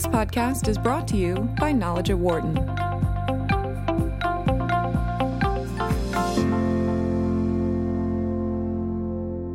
This podcast is brought to you by Knowledge at Wharton.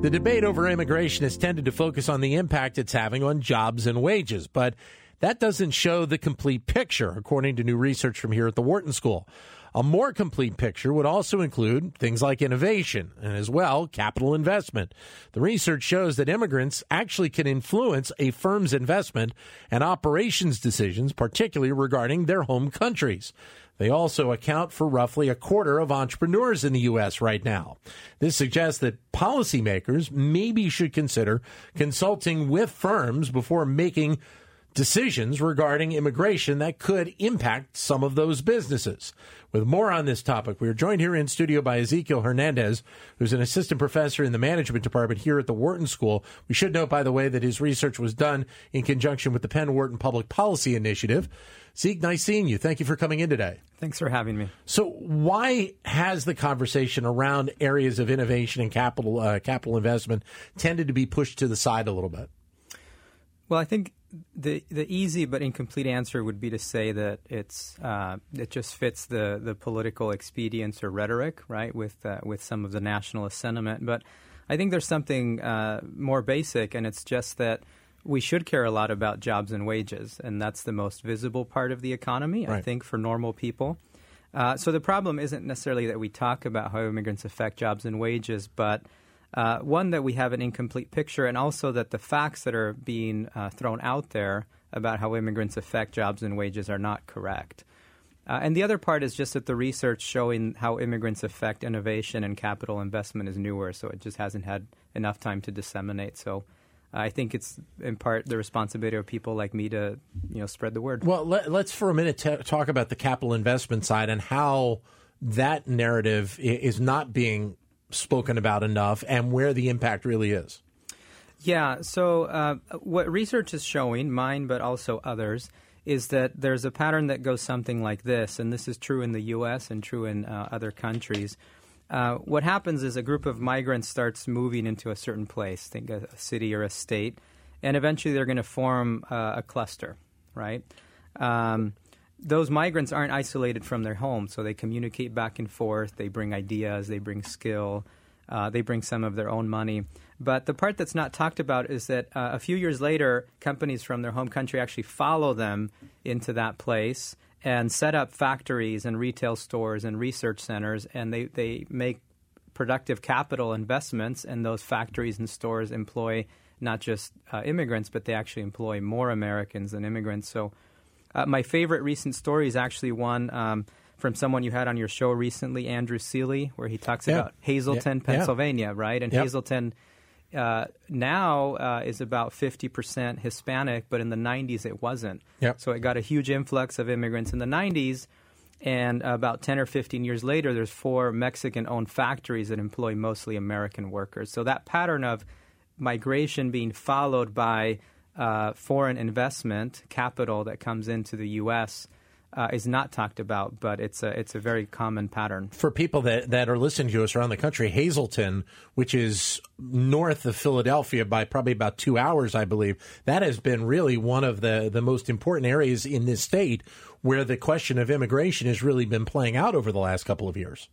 The debate over immigration has tended to focus on the impact it's having on jobs and wages, but that doesn't show the complete picture, according to new research from here at the Wharton School. A more complete picture would also include things like innovation and as well capital investment. The research shows that immigrants actually can influence a firm's investment and operations decisions, particularly regarding their home countries. They also account for roughly a quarter of entrepreneurs in the U.S. right now. This suggests that policymakers maybe should consider consulting with firms before making decisions regarding immigration that could impact some of those businesses. With more on this topic, we are joined here in studio by Exequiel Hernandez, who's an assistant professor in the management department here at the Wharton School. We should note, by the way, that his research was done in conjunction with the Penn Wharton Public Policy Initiative. Zeke, nice seeing you. Thank you for coming in today. Thanks for having me. So, why has the conversation around areas of innovation and capital uh, capital investment tended to be pushed to the side a little bit? Well, I think the the easy but incomplete answer would be to say that it's uh, it just fits the the political expedience or rhetoric, right, with uh, with some of the nationalist sentiment. But I think there's something uh, more basic, and it's just that we should care a lot about jobs and wages, and that's the most visible part of the economy, right. I think, for normal people. Uh, so the problem isn't necessarily that we talk about how immigrants affect jobs and wages, but uh, one that we have an incomplete picture, and also that the facts that are being uh, thrown out there about how immigrants affect jobs and wages are not correct. Uh, and the other part is just that the research showing how immigrants affect innovation and capital investment is newer, so it just hasn't had enough time to disseminate. So I think it's in part the responsibility of people like me to you know spread the word. Well, let, us for a minute t- talk about the capital investment side and how that narrative is not being spoken about enough, and where the impact really is. Yeah. So uh, what research is showing, mine but also others, is that there's a pattern that goes something like this, and this is true in the U.S. and true in uh, other countries uh, what happens is a group of migrants starts moving into a certain place, think a, a city or a state, and eventually they're going to form uh, a cluster, right? Um, those migrants aren't isolated from their home, so they communicate back and forth. They bring ideas, they bring skill, uh, they bring some of their own money. But the part that's not talked about is that uh, a few years later, companies from their home country actually follow them into that place and set up factories and retail stores and research centers, and they, they make productive capital investments, and those factories and stores employ not just uh, immigrants, but they actually employ more Americans than immigrants. So, uh, my favorite recent story is actually one um, from someone you had on your show recently, Andrew Seeley, where he talks yeah. about Hazleton, yeah. Pennsylvania, right? And Hazleton uh, now uh, is about 50% Hispanic, but in the 90s it wasn't. Yep. So it got a huge influx of immigrants in the 90s. And about 10 or 15 years later, there's four Mexican owned factories that employ mostly American workers. So that pattern of migration being followed by uh, foreign investment capital that comes into the U.S uh, is not talked about, but it's a it's a very common pattern. For people that, that are listening to us around the country, Hazleton, which is north of Philadelphia by probably about two hours, I believe, that has been really one of the, the most important areas in this state where the question of immigration has really been playing out over the last couple of years.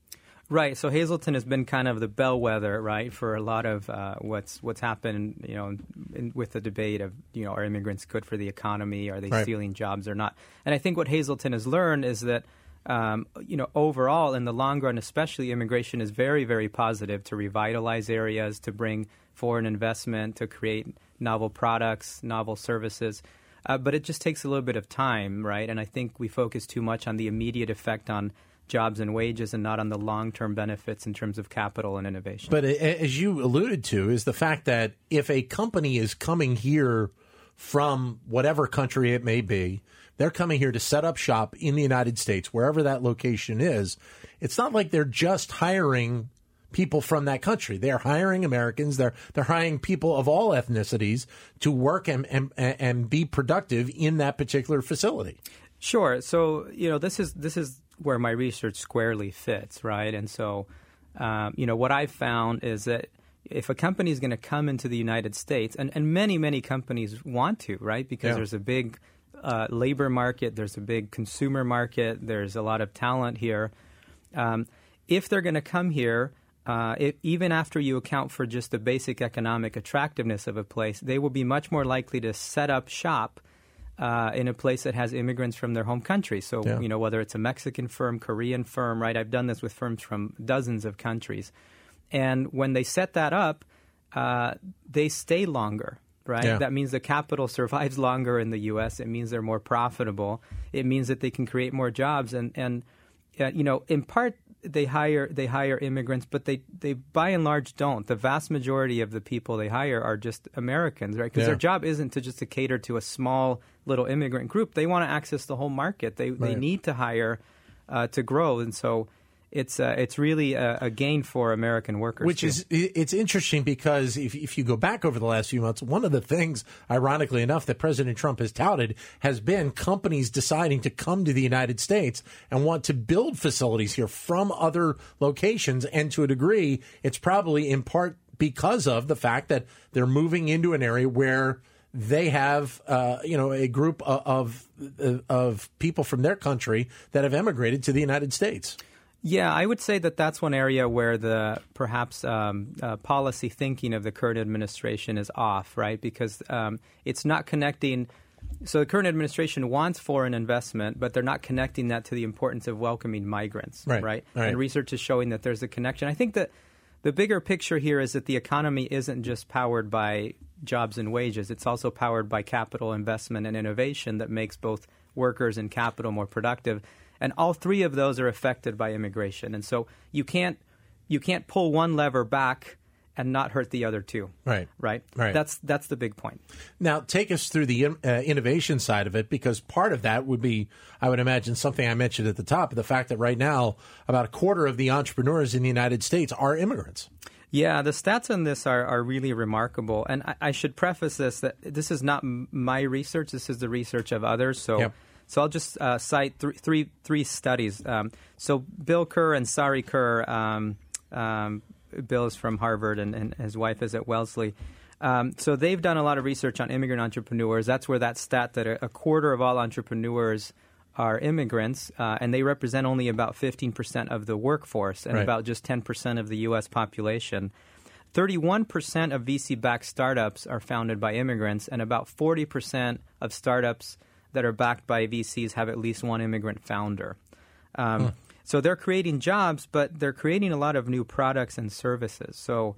Right. So Hazleton has been kind of the bellwether, right, for a lot of uh, what's what's happened, you know, in, with the debate of, you know, are immigrants good for the economy? Are they right. stealing jobs or not? And I think what Hazleton has learned is that, um, you know, overall in the long run, especially immigration is very, very positive to revitalize areas, to bring foreign investment, to create novel products, novel services. Uh, but it just takes a little bit of time, right? And I think we focus too much on the immediate effect on jobs and wages and not on the long term benefits in terms of capital and innovation. But as you alluded to, is the fact that if a company is coming here from whatever country it may be, they're coming here to set up shop in the United States, wherever that location is. It's not like they're just hiring people from that country. They're hiring Americans. They're they're hiring people of all ethnicities to work and and, and be productive in that particular facility. Sure. So you know this is this is where my research squarely fits, right? And so, um, you know, what I've found is that if a company is going to come into the United States, and, and many, many companies want to, right? Because yeah. there's a big uh, labor market. There's a big consumer market. There's a lot of talent here. Um, if they're going to come here, uh, it, even after you account for just the basic economic attractiveness of a place, they will be much more likely to set up shop uh, in a place that has immigrants from their home country. So, Yeah. you know, whether it's a Mexican firm, Korean firm, right? I've done this with firms from dozens of countries. And when they set that up, uh, they stay longer, right? Yeah. That means the capital survives longer in the U.S. It means they're more profitable. It means that they can create more jobs. And, and uh, you know, in part, they hire they hire immigrants, but they, they by and large don't. The vast majority of the people they hire are just Americans, right? Because Yeah. their job isn't to just to cater to a small little immigrant group. They want to access the whole market. They they need to hire uh, to grow, and so it's uh, it's really a, a gain for American workers. Which too. is it's interesting because if if you go back over the last few months, one of the things, ironically enough, that President Trump has touted has been companies deciding to come to the United States and want to build facilities here from other locations, and to a degree, it's probably in part because of the fact that they're moving into an area where they have, uh, you know, a group of, of of people from their country that have emigrated to the United States. Yeah, I would say that that's one area where the perhaps um, uh, policy thinking of the current administration is off, right? Because um, it's not connecting. So the current administration wants foreign investment, but they're not connecting that to the importance of welcoming migrants, Right, right? right. And research is showing that there's a connection. I think that the bigger picture here is that the economy isn't just powered by jobs and wages; it's also powered by capital investment and innovation that makes both workers and capital more productive. And all three of those are affected by immigration. And so you can't you can't pull one lever back and not hurt the other two. Right. Right. Right. That's that's the big point. Now, take us through the uh, innovation side of it, because part of that would be, I would imagine, something I mentioned at the top the fact that right now, about a quarter of the entrepreneurs in the United States are immigrants. Yeah, the stats on this are, are really remarkable. And I, I should preface this that this is not m- my research. This is the research of others. So, Yep. So I'll just uh, cite three, three, three studies. Um, so Bill Kerr and Sari Kerr, um, um, Bill is from Harvard and, and his wife is at Wellesley. Um, so they've done a lot of research on immigrant entrepreneurs. That's where that stat that a, a quarter of all entrepreneurs are immigrants, uh, and they represent only about 15% of the workforce and Right. about just 10% of the U.S. population. 31% of VC backed startups are founded by immigrants, and about 40% of startups that are backed by VCs have at least one immigrant founder. Um, So they're creating jobs, but they're creating a lot of new products and services. So,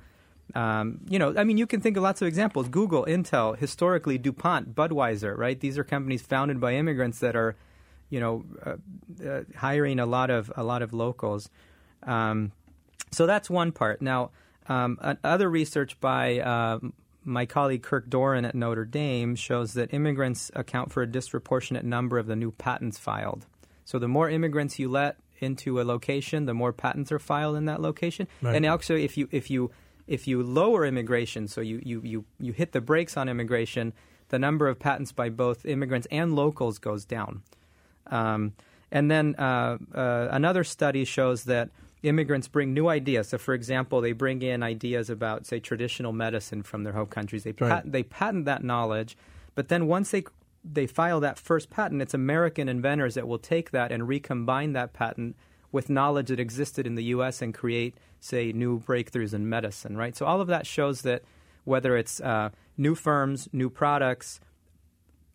um, you know, I mean, you can think of lots of examples Google, Intel, historically, DuPont, Budweiser, right? These are companies founded by immigrants that are, you know, uh, uh, hiring a lot of, a lot of locals. Um, so that's one part. Now, um, other research by uh, my colleague Kirk Doran at Notre Dame shows that immigrants account for a disproportionate number of the new patents filed. So the more immigrants you let into a location, the more patents are filed in that location. Right. And also, if you if you if you lower immigration, so you, you, you, you hit the brakes on immigration, the number of patents by both immigrants and locals goes down. Um, and then uh, uh, another study shows that immigrants bring new ideas. So, for example, they bring in ideas about, say, traditional medicine from their home countries. They, Right. pat- they patent that knowledge, but then once they they file that first patent, it's American inventors that will take that and recombine that patent with knowledge that existed in the U.S. and create, say, new breakthroughs in medicine. Right. So all of that shows that whether it's uh, new firms, new products,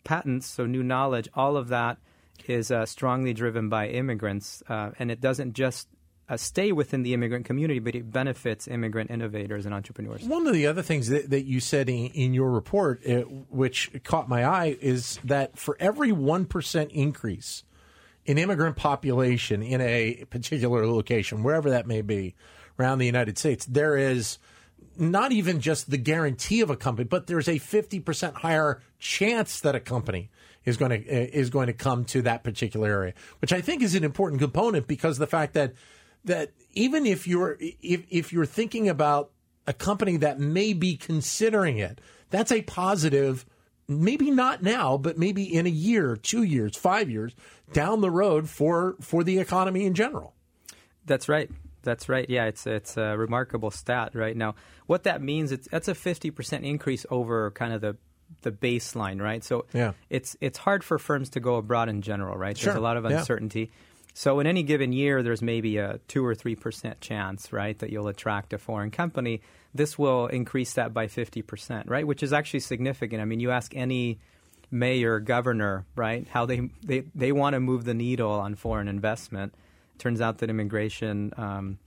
patents, so new knowledge, all of that is uh, strongly driven by immigrants, uh, and it doesn't just uh, stay within the immigrant community, but it benefits immigrant innovators and entrepreneurs. One of the other things that, that you said in, in your report, uh, which caught my eye, is that for every 1% increase in immigrant population in a particular location, wherever that may be around the United States, there is not even just the guarantee of a company, but there's a 50% higher chance that a company is going to is going to come to that particular area, which I think is an important component because the fact that that even if you're if if you're thinking about a company that may be considering it, that's a positive. Maybe not now, but maybe in a year, two years, five years down the road for for the economy in general. That's right. That's right. Yeah, it's it's a remarkable stat right now. What that means it's that's a fifty percent increase over kind of the the baseline, right? So Yeah. it's it's hard for firms to go abroad in general, right? Sure. There's a lot of Yeah. So in any given year, there's maybe a two or three percent chance, right, that you'll attract a foreign company. This will increase that by fifty percent, right, which is actually significant. I mean, you ask any mayor, governor, right, how they they, they want to move the needle on foreign investment. Turns out that immigration um,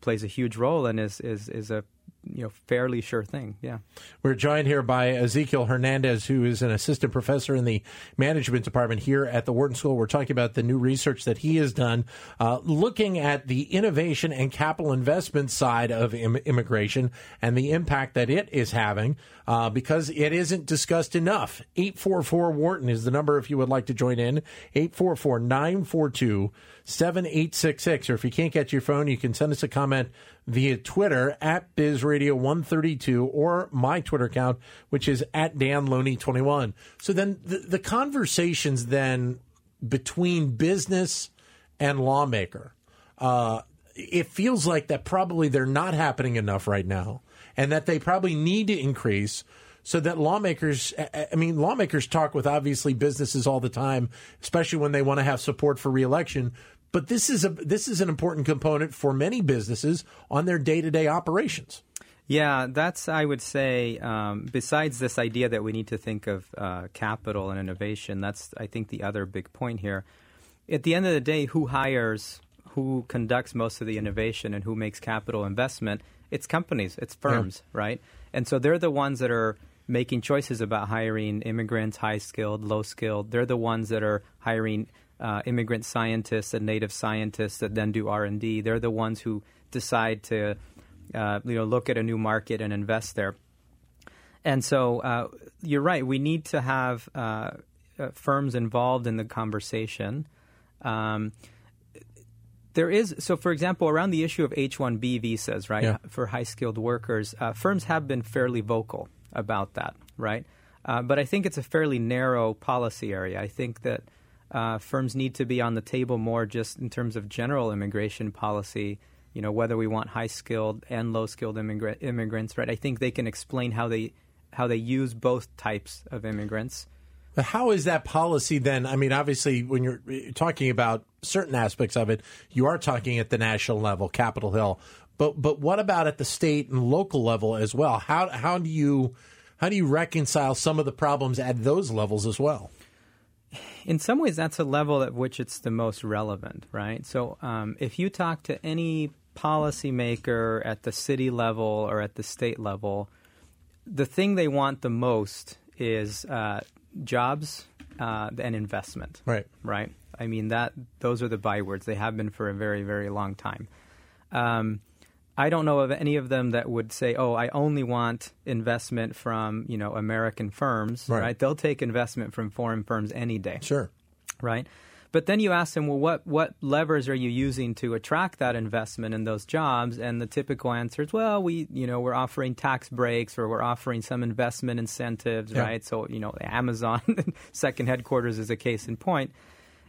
plays a huge role and is is is a you know fairly sure thing. Yeah. We're joined here by Exequiel Hernandez, who is an assistant professor in the management department here at the Wharton School. We're talking about the new research that he has done, uh, looking at the innovation and capital investment side of Im- immigration and the impact that it is having, uh, because it isn't discussed enough. 844 Wharton is the number if you would like to join in. 844 942 7866. Or if you can't get your phone, you can send us a comment via Twitter at BizRadio132 or my Twitter account, which is at DanLoney21. So then the, the conversations then between business and lawmaker, uh, it feels like that probably they're not happening enough right now and that they probably need to increase so that lawmakers I I mean lawmakers talk with obviously businesses all the time especially when they want to have support for reelection but this is a this is an important component for many businesses on their day-to-day operations Yeah, that's, I would say, um, besides this idea that we need to think of uh, capital and innovation, that's, I think, the other big point here. At the end of the day, who hires, who conducts most of the innovation, and who makes capital investment? It's companies, it's firms, right? And so they're the ones that are making choices about hiring immigrants, high skilled, low skilled. They're the ones that are hiring uh, immigrant scientists and native scientists that then do R and D. They're the ones who decide to uh, you know look at a new market and invest there. And so uh, you're right. We need to have uh, uh, firms involved in the conversation. Um, there is so, for example, around the issue of H-1B visas, right, Yeah. for high-skilled workers, uh, firms have been fairly vocal about that, right? But I think it's a fairly narrow policy area. I think that uh, firms need to be on the table more just in terms of general immigration policy. You know, whether we want high-skilled and low-skilled immigra- immigrants, right? I think they can explain how they how they use both types of immigrants. How is that policy then? I mean, obviously, when you're talking about certain aspects of it, you are talking at the national level, Capitol Hill. But but what about at the state and local level as well? How how do you how do you reconcile some of the problems at those levels as well? In some ways, that's a level at which it's the most relevant, right? So, um, if you talk to any policymaker at the city level or at the state level, the thing they want the most is uh, jobs uh, and investment, Right. right? I mean that those are the bywords. They have been for a very, very long time. Um, I don't know of any of them that would say, "Oh, I only want investment from you know American firms." Right. right? They'll take investment from foreign firms any day Sure. right? But then you ask them, well, what, what levers are you using to attract that investment and those jobs? And the typical answer is, well, we, you know, we're offering tax breaks or we're offering some investment incentives, Yeah. right? So, you know, Amazon second headquarters is a case in point.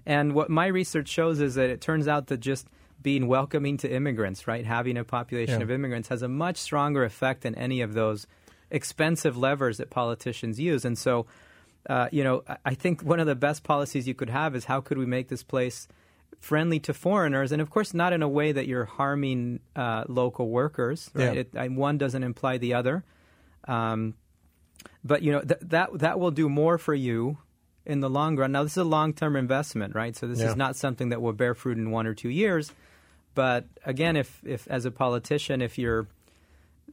And what my research shows is that it turns out that just being welcoming to immigrants, right, having a population Yeah. of immigrants has a much stronger effect than any of those expensive levers that politicians use. And so, uh, you know, I- think one of the best policies you could have is how could we make this place friendly to foreigners, and of course, not in a way that you're harming uh, local workers. Right? Yeah. It, one doesn't imply the other. Um, but you know th- that that will do more for you in the long run. Now, this is a long-term investment, right? So this Yeah. is not something that will bear fruit in one or two years. But again, if if as a politician, if you're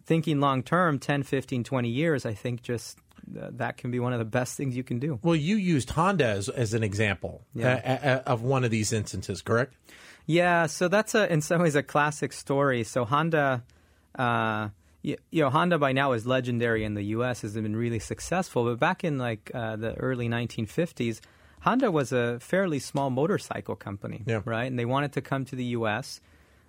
thinking long term 10 15 20 years i think just uh, that can be one of the best things you can do Well, you used Honda as, as an example Yeah. uh, uh, of one of these instances, correct? yeah so that's a in some ways a classic story so honda uh, you, you know honda by now is legendary in the us has been really successful but back in like uh, the early 1950s honda was a fairly small motorcycle company Yeah. right and they wanted to come to the us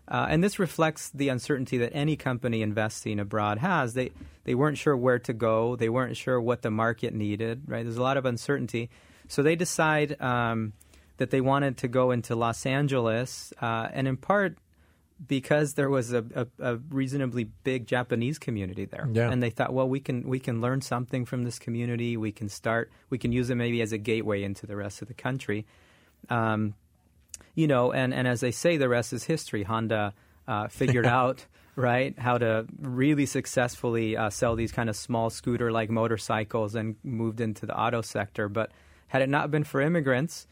Uh, and this reflects the uncertainty that any company investing abroad has. They they weren't sure where to go. They weren't sure what the market needed. Right? There's a lot of uncertainty. So they decide um, that they wanted to go into Los Angeles, uh, and in part because there was a, a, a, reasonably big Japanese community there, yeah. and they thought, well, we can we can learn something from this community. We can start. We can use it maybe as a gateway into the rest of the country. Um, you know, and, and as they say, the rest is history. Honda uh, figured out right how to really successfully uh, sell these kind of small scooter like motorcycles and moved into the auto sector. But had it not been for immigrants,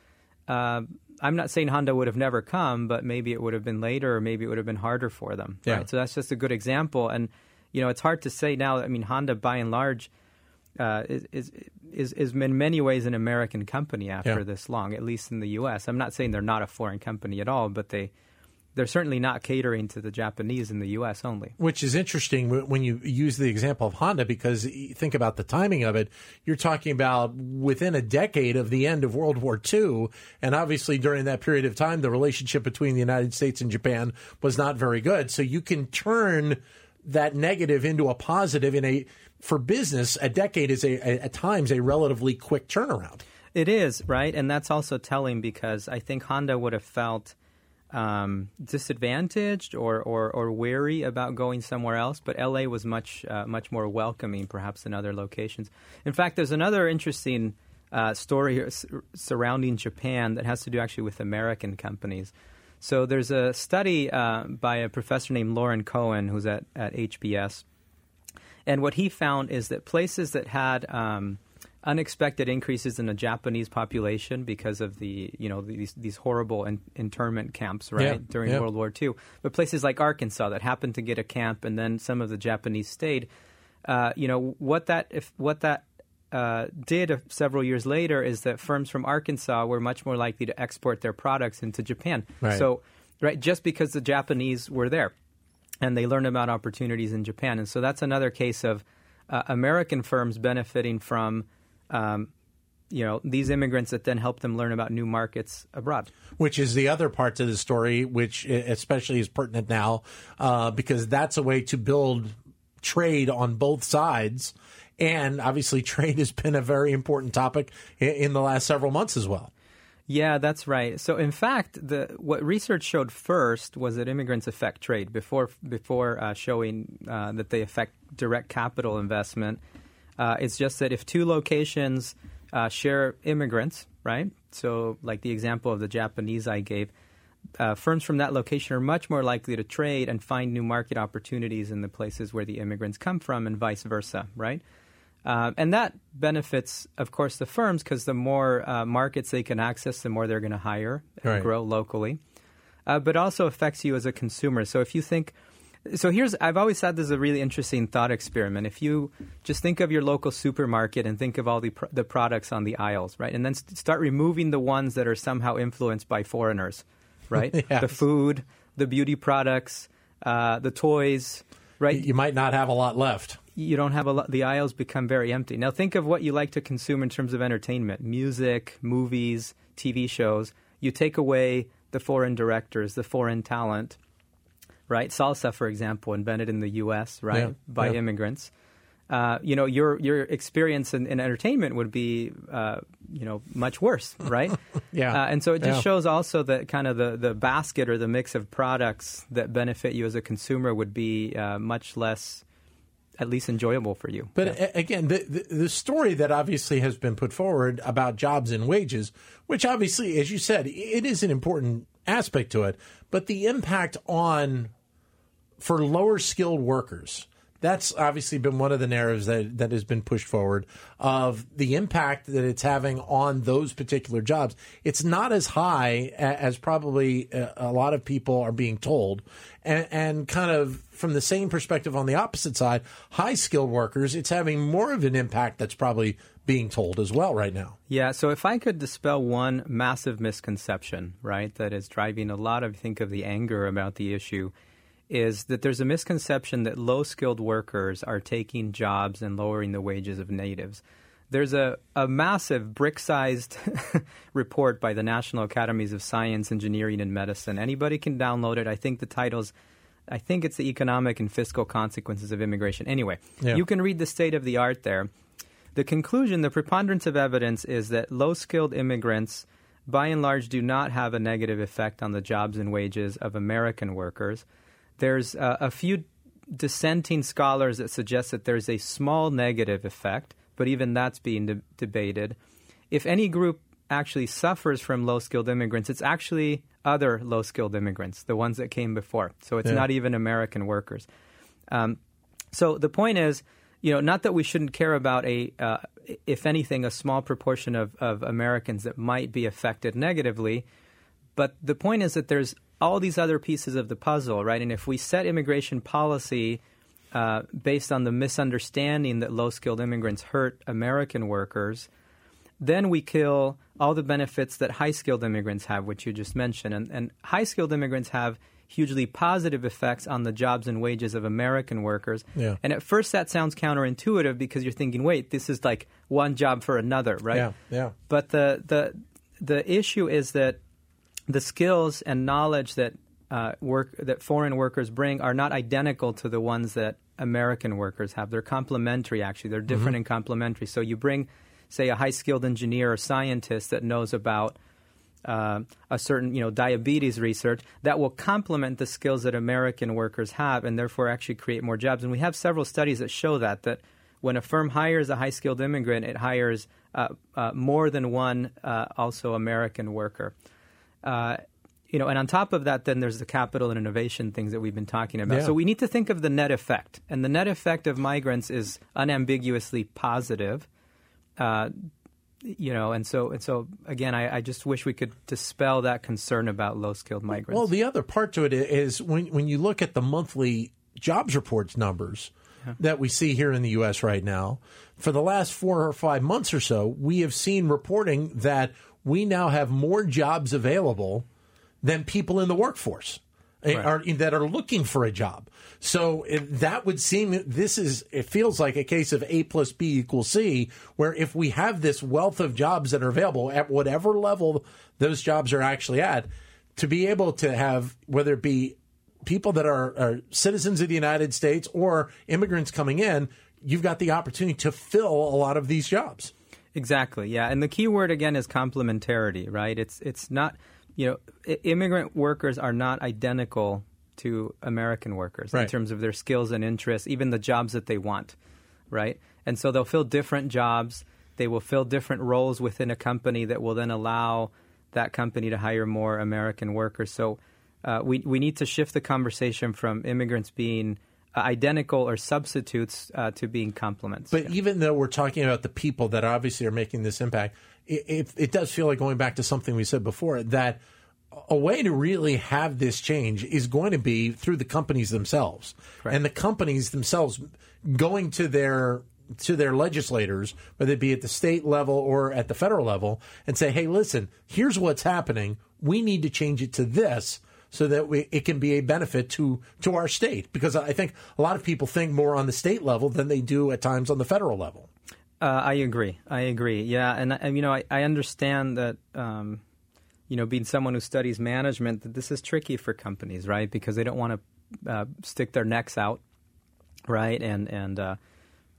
uh, I'm not saying Honda would have never come, but maybe it would have been later, or maybe it would have been harder for them. Yeah. Right? So that's just a good example. And you know, it's hard to say now. I mean, Honda, by and large, uh, is, is is is in many ways an American company after Yeah. this long, at least in the U.S. I'm not saying they're not a foreign company at all, but they they're certainly not catering to the Japanese in the U.S. only. Which is interesting when you use the example of Honda because think about the timing of it. You're talking about within a decade of the end of World War II. And obviously, during that period of time, the relationship between the United States and Japan was not very good. So you can turn that negative into a positive in a, for business, a decade is a, a at times a relatively quick turnaround. It is right, and that's also telling because I think Honda would have felt um, disadvantaged or, or or wary about going somewhere else. But LA was much uh, much more welcoming, perhaps, than other locations. In fact, there's another interesting uh, story surrounding Japan that has to do actually with American companies. So there's a study uh, by a professor named Lauren Cohen, who's at, at HBS, and what he found is that places that had um, unexpected increases in the Japanese population because of the you know these these horrible in, internment camps right Yeah, during yeah. World War II, but places like Arkansas that happened to get a camp and then some of the Japanese stayed. Uh, you know what that if what that uh, did uh, several years later is that firms from Arkansas were much more likely to export their products into Japan. Right. So right just because the Japanese were there and they learn about opportunities in Japan. And so that's another case of uh, American firms benefiting from, um, you know, these immigrants that then help them learn about new markets abroad. which is the other part to the story, which especially is pertinent now, uh, because that's a way to build trade on both sides. And obviously, trade has been a very important topic in the last several months as well. Yeah, that's right. So, in fact, the what research showed first was that immigrants affect trade before before uh, showing uh, that they affect direct capital investment. Uh, it's just that if two locations uh, share immigrants, right? So, like the example of the Japanese I gave, uh, firms from that location are much more likely to trade and find new market opportunities in the places where the immigrants come from, and vice versa, right? Uh, and that benefits, of course, the firms because the more uh, markets they can access, the more they're going to hire and Right. grow locally. Uh, but also affects you as a consumer. So if you think, so here's, I've always thought this is a really interesting thought experiment. If you just think of your local supermarket and think of all the pr- the products on the aisles, right, and then st- start removing the ones that are somehow influenced by foreigners, right? Yes. The food, the beauty products, uh, the toys, right? You might not have a lot left. You don't have a lot, the aisles become very empty. Now think of what you like to consume in terms of entertainment, music, movies, TV shows. You take away the foreign directors, the foreign talent, right? Salsa, for example, invented in the U.S., right, Yeah, by yeah. immigrants. Uh, you know, your your experience in, in entertainment would be, uh, you know, much worse, right? Yeah. Uh, and so it just Yeah. shows also that kind of the, the basket or the mix of products that benefit you as a consumer would be uh, much less, at least enjoyable for you. But Yeah. a- again, the, the the story that obviously has been put forward about jobs and wages, which obviously, as you said, it is an important aspect to it, but the impact on for lower skilled workers. That's obviously been one of the narratives that, that has been pushed forward of the impact that it's having on those particular jobs. It's not as high as probably a, a lot of people are being told. And, and kind of from the same perspective on the opposite side, high skilled workers, it's having more of an impact that's probably being told as well right now. Yeah, so if I could dispel one massive misconception, right, that is driving a lot of, I think, of the anger about the issue, is that there's a misconception that low skilled workers are taking jobs and lowering the wages of natives. There's a, a massive brick sized report by the National Academies of Science, Engineering, and Medicine. Anybody can download it. I think the title's I think it's the economic and fiscal consequences of immigration. Anyway, Yeah. you can read the state of the art there. The conclusion, the preponderance of evidence is that low skilled immigrants by and large, do not have a negative effect on the jobs and wages of American workers. There's uh, a few dissenting scholars that suggest that there's a small negative effect, but even that's being de- debated. If any group actually suffers from low skilled immigrants, it's actually other low skilled immigrants, the ones that came before. So it's Yeah. not even American workers. Um, so the point is, you know, not that we shouldn't care about a, uh, if anything, a small proportion of, of Americans that might be affected negatively, but the point is that there's all these other pieces of the puzzle, right? And if we set immigration policy uh, based on the misunderstanding that low skilled immigrants hurt American workers, then we kill all the benefits that high skilled immigrants have, which you just mentioned. And, and high skilled immigrants have hugely positive effects on the jobs and wages of American workers. Yeah. And at first, that sounds counterintuitive because you're thinking, wait, this is like one job for another, right? Yeah, yeah. But the, the, the issue is that the skills and knowledge that uh, work that foreign workers bring are not identical to the ones that American workers have. They're complementary, actually. They're different and complementary. So you bring, say, a high skilled engineer or scientist that knows about uh, a certain, you know, diabetes research that will complement the skills that American workers have, and therefore actually create more jobs. And we have several studies that show that that when a firm hires a high skilled immigrant, it hires uh, uh, more than one uh, also American worker. Uh, you know, and on top of that, then there's the capital and innovation things that we've been talking about. Yeah. So we need to think of the net effect, and the net effect of migrants is unambiguously positive. Uh, you know, and so and so again, I, I just wish we could dispel that concern about low skilled migrants. Well, the other part to it is when when you look at the monthly jobs reports numbers that we see here in the U.S. right now, for the last four or five months or so, we have seen reporting that we now have more jobs available than people in the workforce eh, Right. are, that are looking for a job. So that would seem this is it feels like a case of A plus B equals C, where if we have this wealth of jobs that are available at whatever level those jobs are actually at, to be able to have whether it be people that are, are citizens of the United States or immigrants coming in, you've got the opportunity to fill a lot of these jobs. Exactly. Yeah, and the key word again is complementarity, right? It's it's not you know i- immigrant workers are not identical to American workers in terms of their skills and interests, even the jobs that they want, right? And so they'll fill different jobs. They will fill different roles within a company that will then allow that company to hire more American workers. So uh, we we need to shift the conversation from immigrants being identical or substitutes uh, to being complements. But even though we're talking about the people that obviously are making this impact, it, it, it does feel like going back to something we said before that a way to really have this change is going to be through the companies themselves Correct. and the companies themselves going to their to their legislators, whether it be at the state level or at the federal level, and say, "Hey, listen, here's what's happening. We need to change it to this." So that we, it can be a benefit to to our state, because I think a lot of people think more on the state level than they do at times on the federal level. Uh, I agree. I agree. Yeah, and, and you know, I, I understand that. Um, you know, being someone who studies management, that this is tricky for companies, right? Because they don't want to uh, stick their necks out, right, and and uh,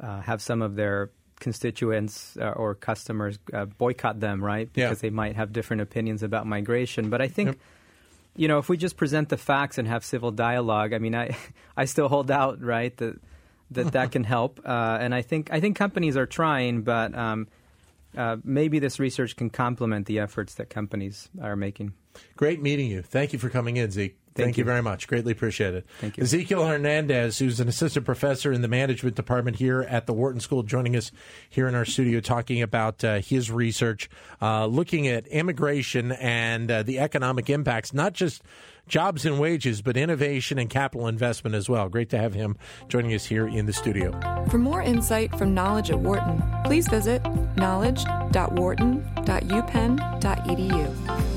uh, have some of their constituents uh, or customers uh, boycott them, right? Yeah. Because they might have different opinions about migration. But I think you know, if we just present the facts and have civil dialogue, I mean, I, I still hold out, right, that that, that can help. Uh, and I think I think companies are trying, but um, uh, maybe this research can complement the efforts that companies are making. Great meeting you. Thank you for coming in, Zeke. Thank, you. you. very much. Greatly appreciate it. Thank you. Exequiel Hernandez, who's an assistant professor in the management department here at the Wharton School, joining us here in our studio talking about uh, his research, uh, looking at immigration and uh, the economic impacts, not just jobs and wages, but innovation and capital investment as well. Great to have him joining us here in the studio. For more insight from Knowledge at Wharton, please visit knowledge.wharton.upenn.edu.